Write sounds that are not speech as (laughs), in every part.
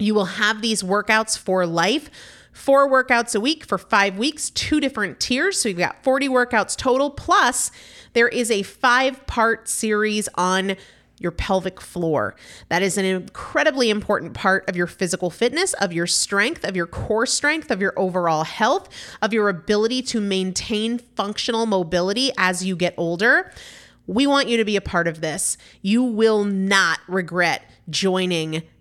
You will have these workouts for life four workouts a week for five weeks, two different tiers. So you've got 40 workouts total. Plus, there is a five part series on your pelvic floor. That is an incredibly important part of your physical fitness, of your strength, of your core strength, of your overall health, of your ability to maintain functional mobility as you get older. We want you to be a part of this. You will not regret joining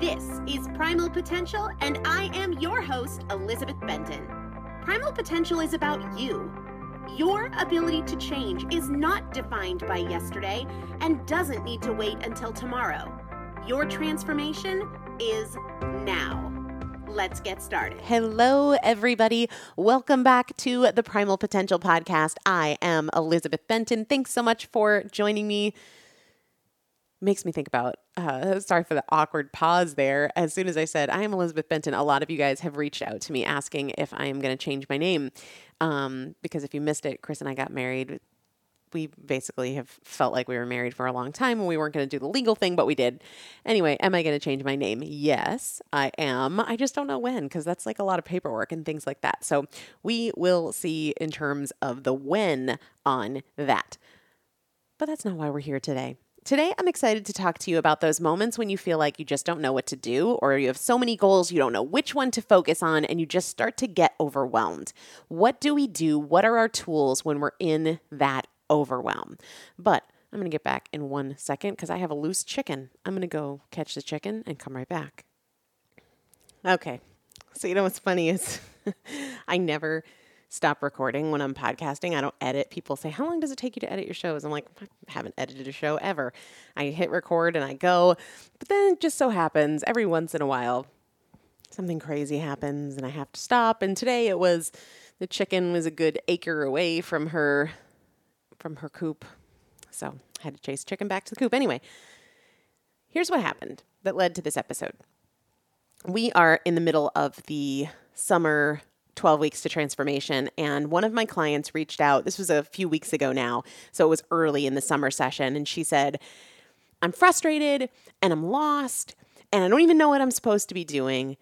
This is Primal Potential, and I am your host, Elizabeth Benton. Primal potential is about you. Your ability to change is not defined by yesterday and doesn't need to wait until tomorrow. Your transformation is now. Let's get started. Hello, everybody. Welcome back to the Primal Potential Podcast. I am Elizabeth Benton. Thanks so much for joining me makes me think about uh, (laughs) sorry for the awkward pause there. As soon as i said i am elizabeth benton a lot of you guys have reached out to me asking if i am going to change my name. Um, because if you missed it chris and i got married. We basically have felt like we were married for a long time and we weren't going to do the legal thing but we did. Anyway am i going to change my name? Yes i am. I just don't know when because that's like a lot of paperwork and things like that. So we will see in terms of the when on that. But that's not why we're here today Today, I'm excited to talk to you about those moments when you feel like you just don't know what to do, or you have so many goals, you don't know which one to focus on, and you just start to get overwhelmed. What do we do? What are our tools when we're in that overwhelm? But I'm going to get back in one second because I have a loose chicken. I'm going to go catch the chicken and come right back. Okay. So, you know what's funny is (laughs) I never stop recording when I'm podcasting. I don't edit. People say, How long does it take you to edit your shows? I'm like, I haven't edited a show ever. I hit record and I go. But then it just so happens every once in a while, something crazy happens and I have to stop. And today it was the chicken was a good acre away from her from her coop. So I had to chase chicken back to the coop. Anyway, here's what happened that led to this episode. We are in the middle of the summer 12 weeks to transformation. And one of my clients reached out. This was a few weeks ago now. So it was early in the summer session. And she said, I'm frustrated and I'm lost and I don't even know what I'm supposed to be doing.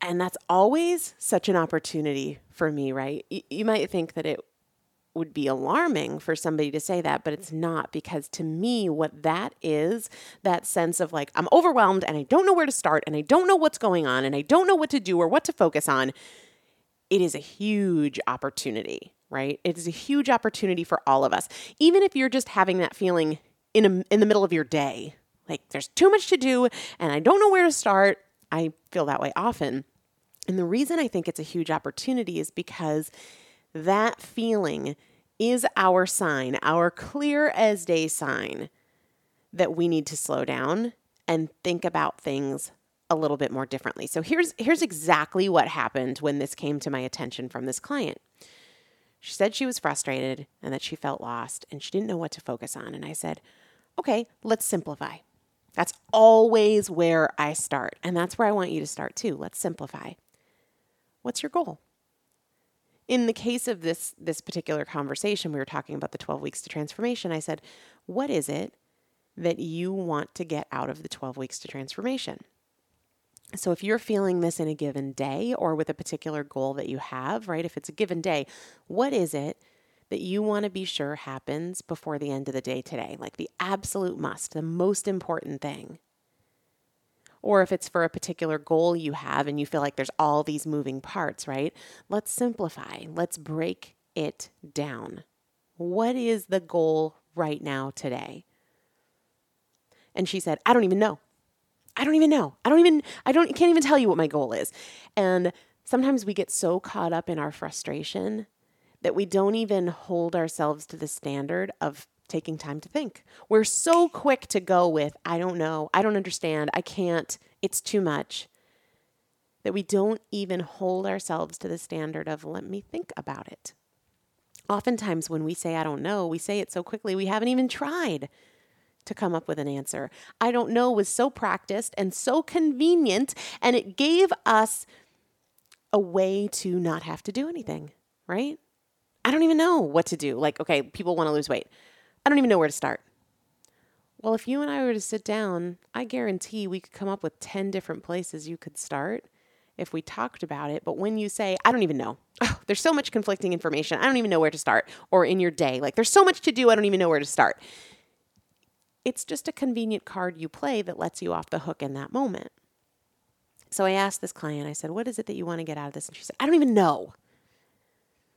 And that's always such an opportunity for me, right? You, you might think that it would be alarming for somebody to say that, but it's not because to me, what that is, that sense of like, I'm overwhelmed and I don't know where to start and I don't know what's going on and I don't know what to do or what to focus on it is a huge opportunity, right? It is a huge opportunity for all of us. Even if you're just having that feeling in a, in the middle of your day, like there's too much to do and I don't know where to start. I feel that way often. And the reason I think it's a huge opportunity is because that feeling is our sign, our clear as day sign that we need to slow down and think about things a little bit more differently. So here's here's exactly what happened when this came to my attention from this client. She said she was frustrated and that she felt lost and she didn't know what to focus on and I said, "Okay, let's simplify." That's always where I start, and that's where I want you to start too. Let's simplify. What's your goal? In the case of this this particular conversation, we were talking about the 12 weeks to transformation. I said, "What is it that you want to get out of the 12 weeks to transformation?" So, if you're feeling this in a given day or with a particular goal that you have, right? If it's a given day, what is it that you want to be sure happens before the end of the day today? Like the absolute must, the most important thing. Or if it's for a particular goal you have and you feel like there's all these moving parts, right? Let's simplify, let's break it down. What is the goal right now today? And she said, I don't even know. I don't even know. I don't even I don't can't even tell you what my goal is. And sometimes we get so caught up in our frustration that we don't even hold ourselves to the standard of taking time to think. We're so quick to go with I don't know, I don't understand, I can't, it's too much. That we don't even hold ourselves to the standard of let me think about it. Oftentimes, when we say I don't know, we say it so quickly we haven't even tried to come up with an answer. I don't know was so practiced and so convenient, and it gave us a way to not have to do anything, right? I don't even know what to do. Like, okay, people want to lose weight. I don't even know where to start. Well, if you and I were to sit down, I guarantee we could come up with 10 different places you could start if we talked about it. But when you say, I don't even know, (laughs) oh, there's so much conflicting information, I don't even know where to start, or in your day, like, there's so much to do, I don't even know where to start it's just a convenient card you play that lets you off the hook in that moment. So I asked this client, I said, What is it that you want to get out of this? And she said, I don't even know.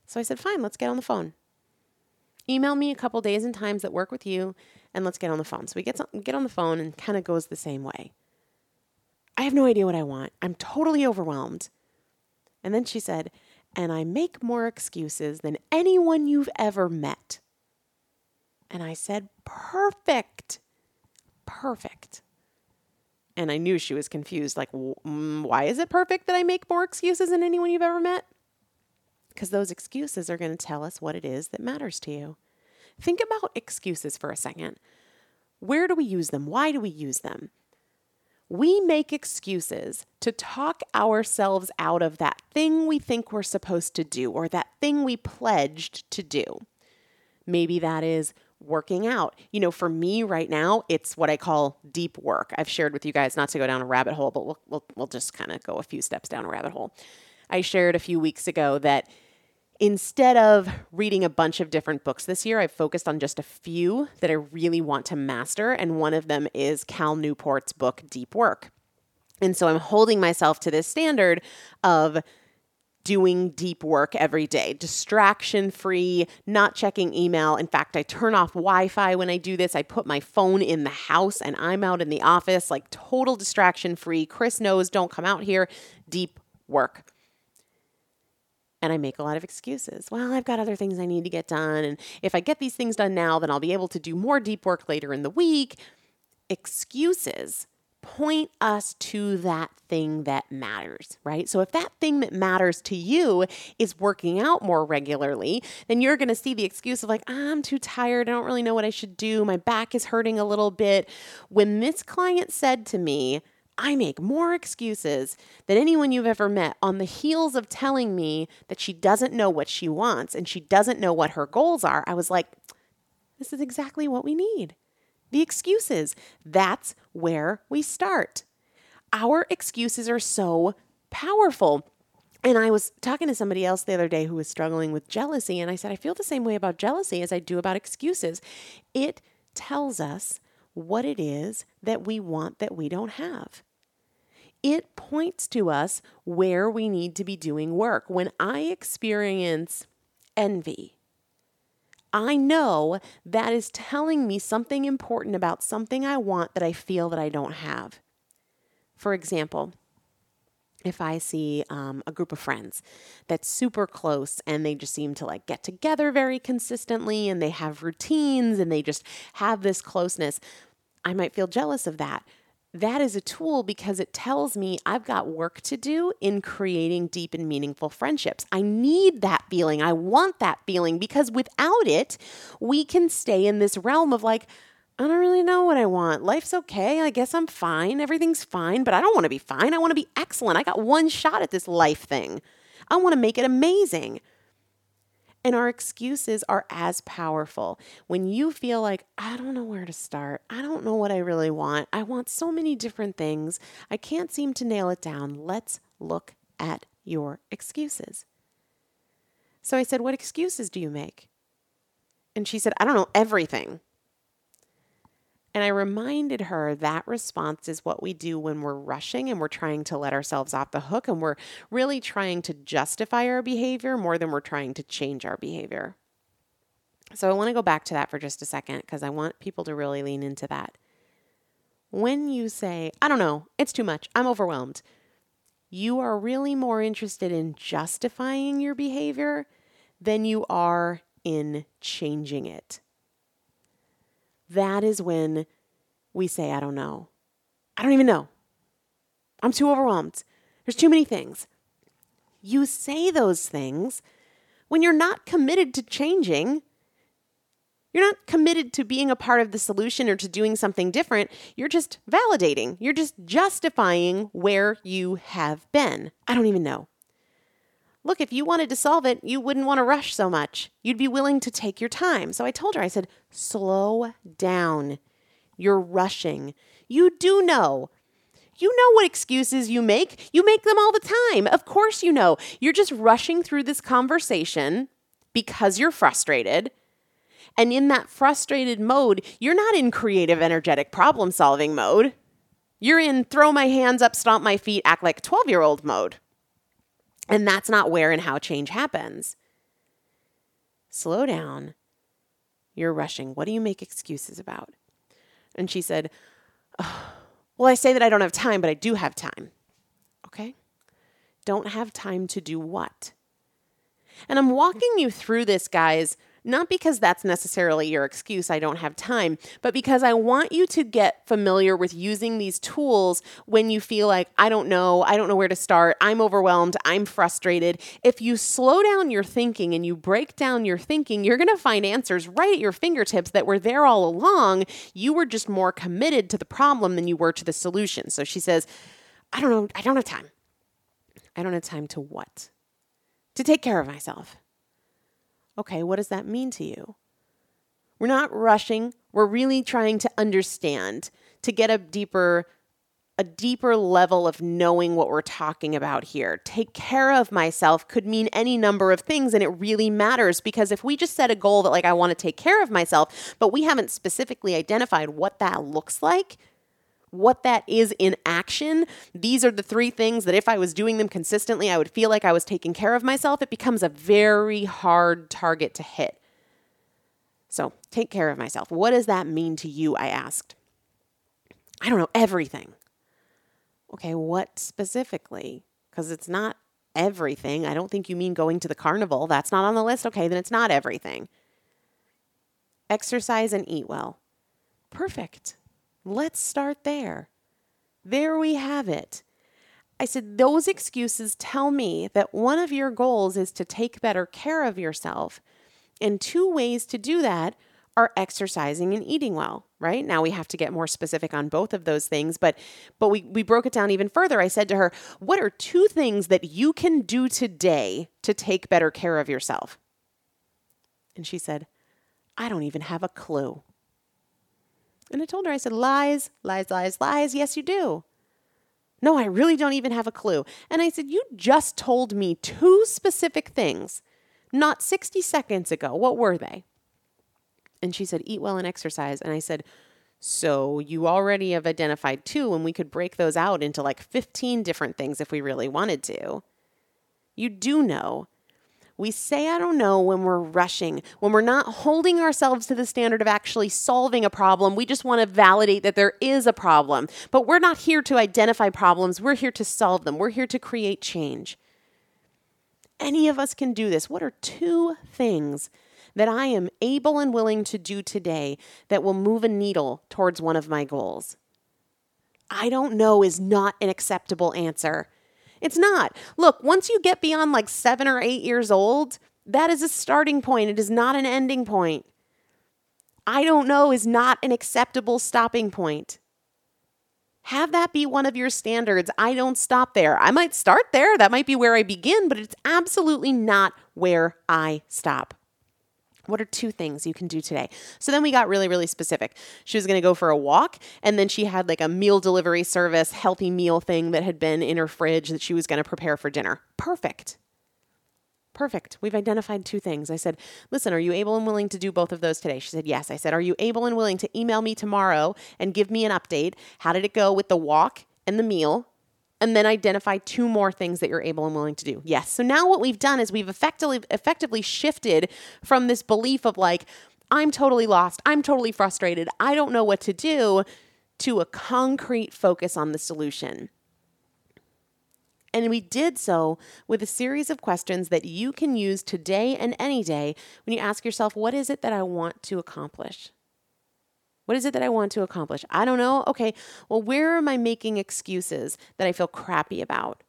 So I said, Fine, let's get on the phone. Email me a couple days and times that work with you, and let's get on the phone. So we get, get on the phone and kind of goes the same way. I have no idea what I want. I'm totally overwhelmed. And then she said, And I make more excuses than anyone you've ever met. And I said, Perfect. Perfect. And I knew she was confused. Like, mm, why is it perfect that I make more excuses than anyone you've ever met? Because those excuses are going to tell us what it is that matters to you. Think about excuses for a second. Where do we use them? Why do we use them? We make excuses to talk ourselves out of that thing we think we're supposed to do or that thing we pledged to do. Maybe that is working out. You know, for me right now, it's what I call deep work. I've shared with you guys not to go down a rabbit hole, but we'll, we'll, we'll just kind of go a few steps down a rabbit hole. I shared a few weeks ago that instead of reading a bunch of different books this year, I've focused on just a few that I really want to master. And one of them is Cal Newport's book, Deep Work. And so I'm holding myself to this standard of doing deep work every day, distraction free, not checking email. In fact, I turn off Wi Fi when I do this. I put my phone in the house and I'm out in the office, like total distraction free. Chris knows, don't come out here. Deep work and I make a lot of excuses. Well, I've got other things I need to get done. And if I get these things done now, then I'll be able to do more deep work later in the week. Excuses point us to that thing that matters, right? So if that thing that matters to you is working out more regularly, then you're going to see the excuse of like, I'm too tired. I don't really know what I should do. My back is hurting a little bit. When this client said to me, I make more excuses than anyone you've ever met on the heels of telling me that she doesn't know what she wants and she doesn't know what her goals are. I was like, this is exactly what we need. The excuses. That's where we start. Our excuses are so powerful. And I was talking to somebody else the other day who was struggling with jealousy, and I said, I feel the same way about jealousy as I do about excuses. It tells us what it is that we want that we don't have. It points to us where we need to be doing work. When I experience envy, I know that is telling me something important about something I want that I feel that I don't have. For example, if I see um, a group of friends that's super close and they just seem to like get together very consistently and they have routines and they just have this closeness, I might feel jealous of that. That is a tool because it tells me I've got work to do in creating deep and meaningful friendships. I need that feeling. I want that feeling because without it, we can stay in this realm of like, I don't really know what I want. Life's okay. I guess I'm fine. Everything's fine, but I don't want to be fine. I want to be excellent. I got one shot at this life thing. I want to make it amazing. And our excuses are as powerful. When you feel like, I don't know where to start, I don't know what I really want, I want so many different things, I can't seem to nail it down, let's look at your excuses. So I said, What excuses do you make? And she said, I don't know, everything. And I reminded her that response is what we do when we're rushing and we're trying to let ourselves off the hook and we're really trying to justify our behavior more than we're trying to change our behavior. So I want to go back to that for just a second because I want people to really lean into that. When you say, I don't know, it's too much, I'm overwhelmed, you are really more interested in justifying your behavior than you are in changing it that is when we say, I don't know. I don't even know. I'm too overwhelmed. There's too many things. You say those things when you're not committed to changing. You're not committed to being a part of the solution or to doing something different. You're just validating. You're just justifying where you have been. I don't even know. Look, if you wanted to solve it, you wouldn't want to rush so much. You'd be willing to take your time. So I told her, I said, slow down. You're rushing. You do know. You know what excuses you make. You make them all the time. Of course, you know. You're just rushing through this conversation because you're frustrated. And in that frustrated mode, you're not in creative, energetic problem solving mode. You're in throw my hands up, stomp my feet, act like 12 year old mode. And that's not where and how change happens. Slow down. You're rushing. What do you make excuses about? And she said, oh, Well, I say that I don't have time, but I do have time. Okay. Don't have time to do what? And I'm walking you through this, guys, not because that's necessarily your excuse, I don't have time, but because I want you to get familiar with using these tools when you feel like, I don't know, I don't know where to start, I'm overwhelmed, I'm frustrated. If you slow down your thinking and you break down your thinking, you're going to find answers right at your fingertips that were there all along. You were just more committed to the problem than you were to the solution. So she says, I don't know, I don't have time. I don't have time to what? To take care of myself. Okay, what does that mean to you? We're not rushing. We're really trying to understand, to get a deeper a deeper level of knowing what we're talking about here. Take care of myself could mean any number of things and it really matters because if we just set a goal that like I want to take care of myself, but we haven't specifically identified what that looks like, what that is in action. These are the three things that if I was doing them consistently, I would feel like I was taking care of myself. It becomes a very hard target to hit. So, take care of myself. What does that mean to you? I asked. I don't know, everything. Okay, what specifically? Because it's not everything. I don't think you mean going to the carnival. That's not on the list. Okay, then it's not everything. Exercise and eat well. Perfect. Let's start there. There we have it. I said, those excuses tell me that one of your goals is to take better care of yourself. And two ways to do that are exercising and eating well, right? Now we have to get more specific on both of those things, but but we we broke it down even further. I said to her, "What are two things that you can do today to take better care of yourself?" And she said, "I don't even have a clue." And I told her, I said, lies, lies, lies, lies. Yes, you do. No, I really don't even have a clue. And I said, You just told me two specific things not 60 seconds ago. What were they? And she said, Eat well and exercise. And I said, So you already have identified two, and we could break those out into like 15 different things if we really wanted to. You do know we say, I don't know, when we're rushing, when we're not holding ourselves to the standard of actually solving a problem. We just want to validate that there is a problem. But we're not here to identify problems, we're here to solve them, we're here to create change. Any of us can do this. What are two things that I am able and willing to do today that will move a needle towards one of my goals? I don't know is not an acceptable answer. It's not. Look, once you get beyond like seven or eight years old, that is a starting point. It is not an ending point. I don't know is not an acceptable stopping point. Have that be one of your standards. I don't stop there. I might start there. That might be where I begin, but it's absolutely not where I stop. What are two things you can do today? So then we got really, really specific. She was going to go for a walk, and then she had like a meal delivery service, healthy meal thing that had been in her fridge that she was going to prepare for dinner. Perfect. Perfect. We've identified two things. I said, Listen, are you able and willing to do both of those today? She said, Yes. I said, Are you able and willing to email me tomorrow and give me an update? How did it go with the walk and the meal? And then identify two more things that you're able and willing to do. Yes. So now what we've done is we've effectively effectively shifted from this belief of like I'm totally lost, I'm totally frustrated, I don't know what to do to a concrete focus on the solution. And we did so with a series of questions that you can use today and any day when you ask yourself, what is it that I want to accomplish? What is it that I want to accomplish? I don't know. Okay, well, where am I making excuses that I feel crappy about?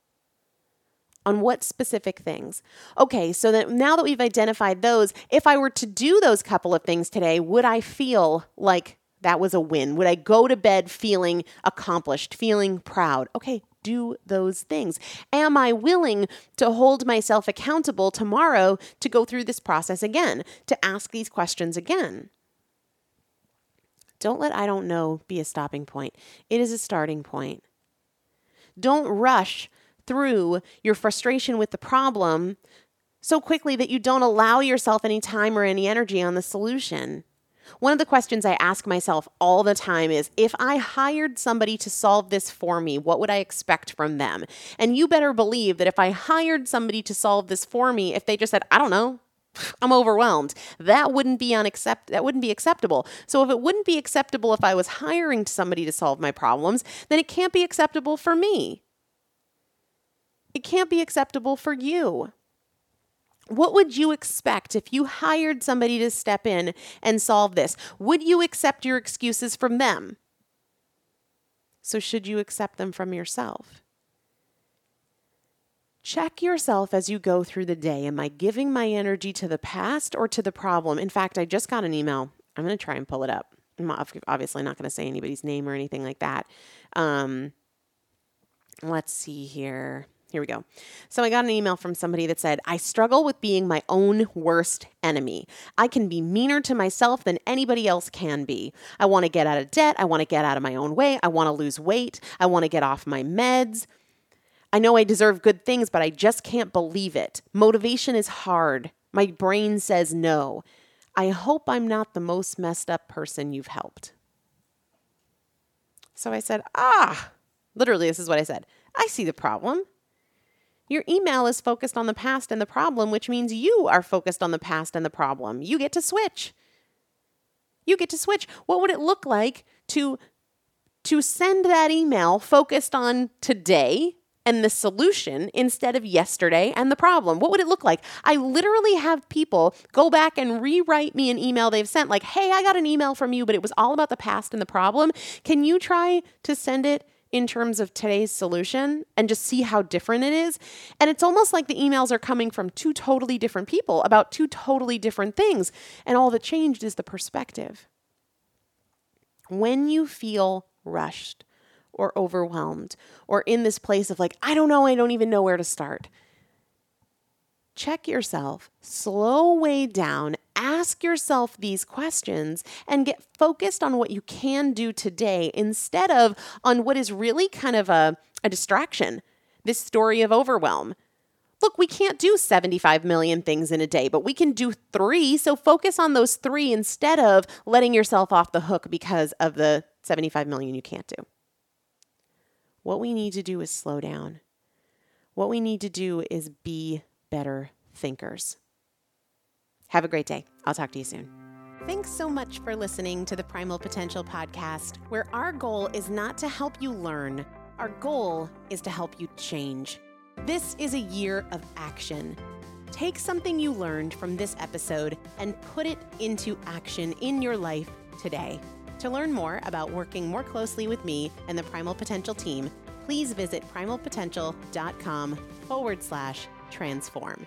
On what specific things? Okay, so that now that we've identified those, if I were to do those couple of things today, would I feel like that was a win? Would I go to bed feeling accomplished, feeling proud? Okay, do those things. Am I willing to hold myself accountable tomorrow to go through this process again, to ask these questions again? Don't let I don't know be a stopping point. It is a starting point. Don't rush through your frustration with the problem so quickly that you don't allow yourself any time or any energy on the solution. One of the questions I ask myself all the time is if I hired somebody to solve this for me, what would I expect from them? And you better believe that if I hired somebody to solve this for me, if they just said, I don't know, I'm overwhelmed. That wouldn't be unaccept that wouldn't be acceptable. So if it wouldn't be acceptable if I was hiring somebody to solve my problems, then it can't be acceptable for me. It can't be acceptable for you. What would you expect if you hired somebody to step in and solve this? Would you accept your excuses from them? So, should you accept them from yourself? Check yourself as you go through the day. Am I giving my energy to the past or to the problem? In fact, I just got an email. I'm going to try and pull it up. I'm obviously not going to say anybody's name or anything like that. Um, let's see here. Here we go. So I got an email from somebody that said, I struggle with being my own worst enemy. I can be meaner to myself than anybody else can be. I want to get out of debt. I want to get out of my own way. I want to lose weight. I want to get off my meds. I know I deserve good things, but I just can't believe it. Motivation is hard. My brain says no. I hope I'm not the most messed up person you've helped. So I said, Ah, literally, this is what I said. I see the problem. Your email is focused on the past and the problem, which means you are focused on the past and the problem. You get to switch. You get to switch. What would it look like to to send that email focused on today and the solution instead of yesterday and the problem? What would it look like? I literally have people go back and rewrite me an email they've sent like, "Hey, I got an email from you, but it was all about the past and the problem. Can you try to send it in terms of today's solution and just see how different it is. And it's almost like the emails are coming from two totally different people about two totally different things. And all that changed is the perspective. When you feel rushed or overwhelmed or in this place of like, I don't know, I don't even know where to start, check yourself, slow way down, ask yourself these questions and get focused on what you can do today instead of on what is really kind of a, a distraction this story of overwhelm. Look, we can't do 75 million things in a day, but we can do three. So focus on those three instead of letting yourself off the hook because of the 75 million you can't do. What we need to do is slow down. What we need to do is be better thinkers. Have a great day. I'll talk to you soon. Thanks so much for listening to the Primal Potential podcast, where our goal is not to help you learn, our goal is to help you change. This is a year of action. Take something you learned from this episode and put it into action in your life today. To learn more about working more closely with me and the Primal Potential team, please visit primalpotential.com forward slash transform.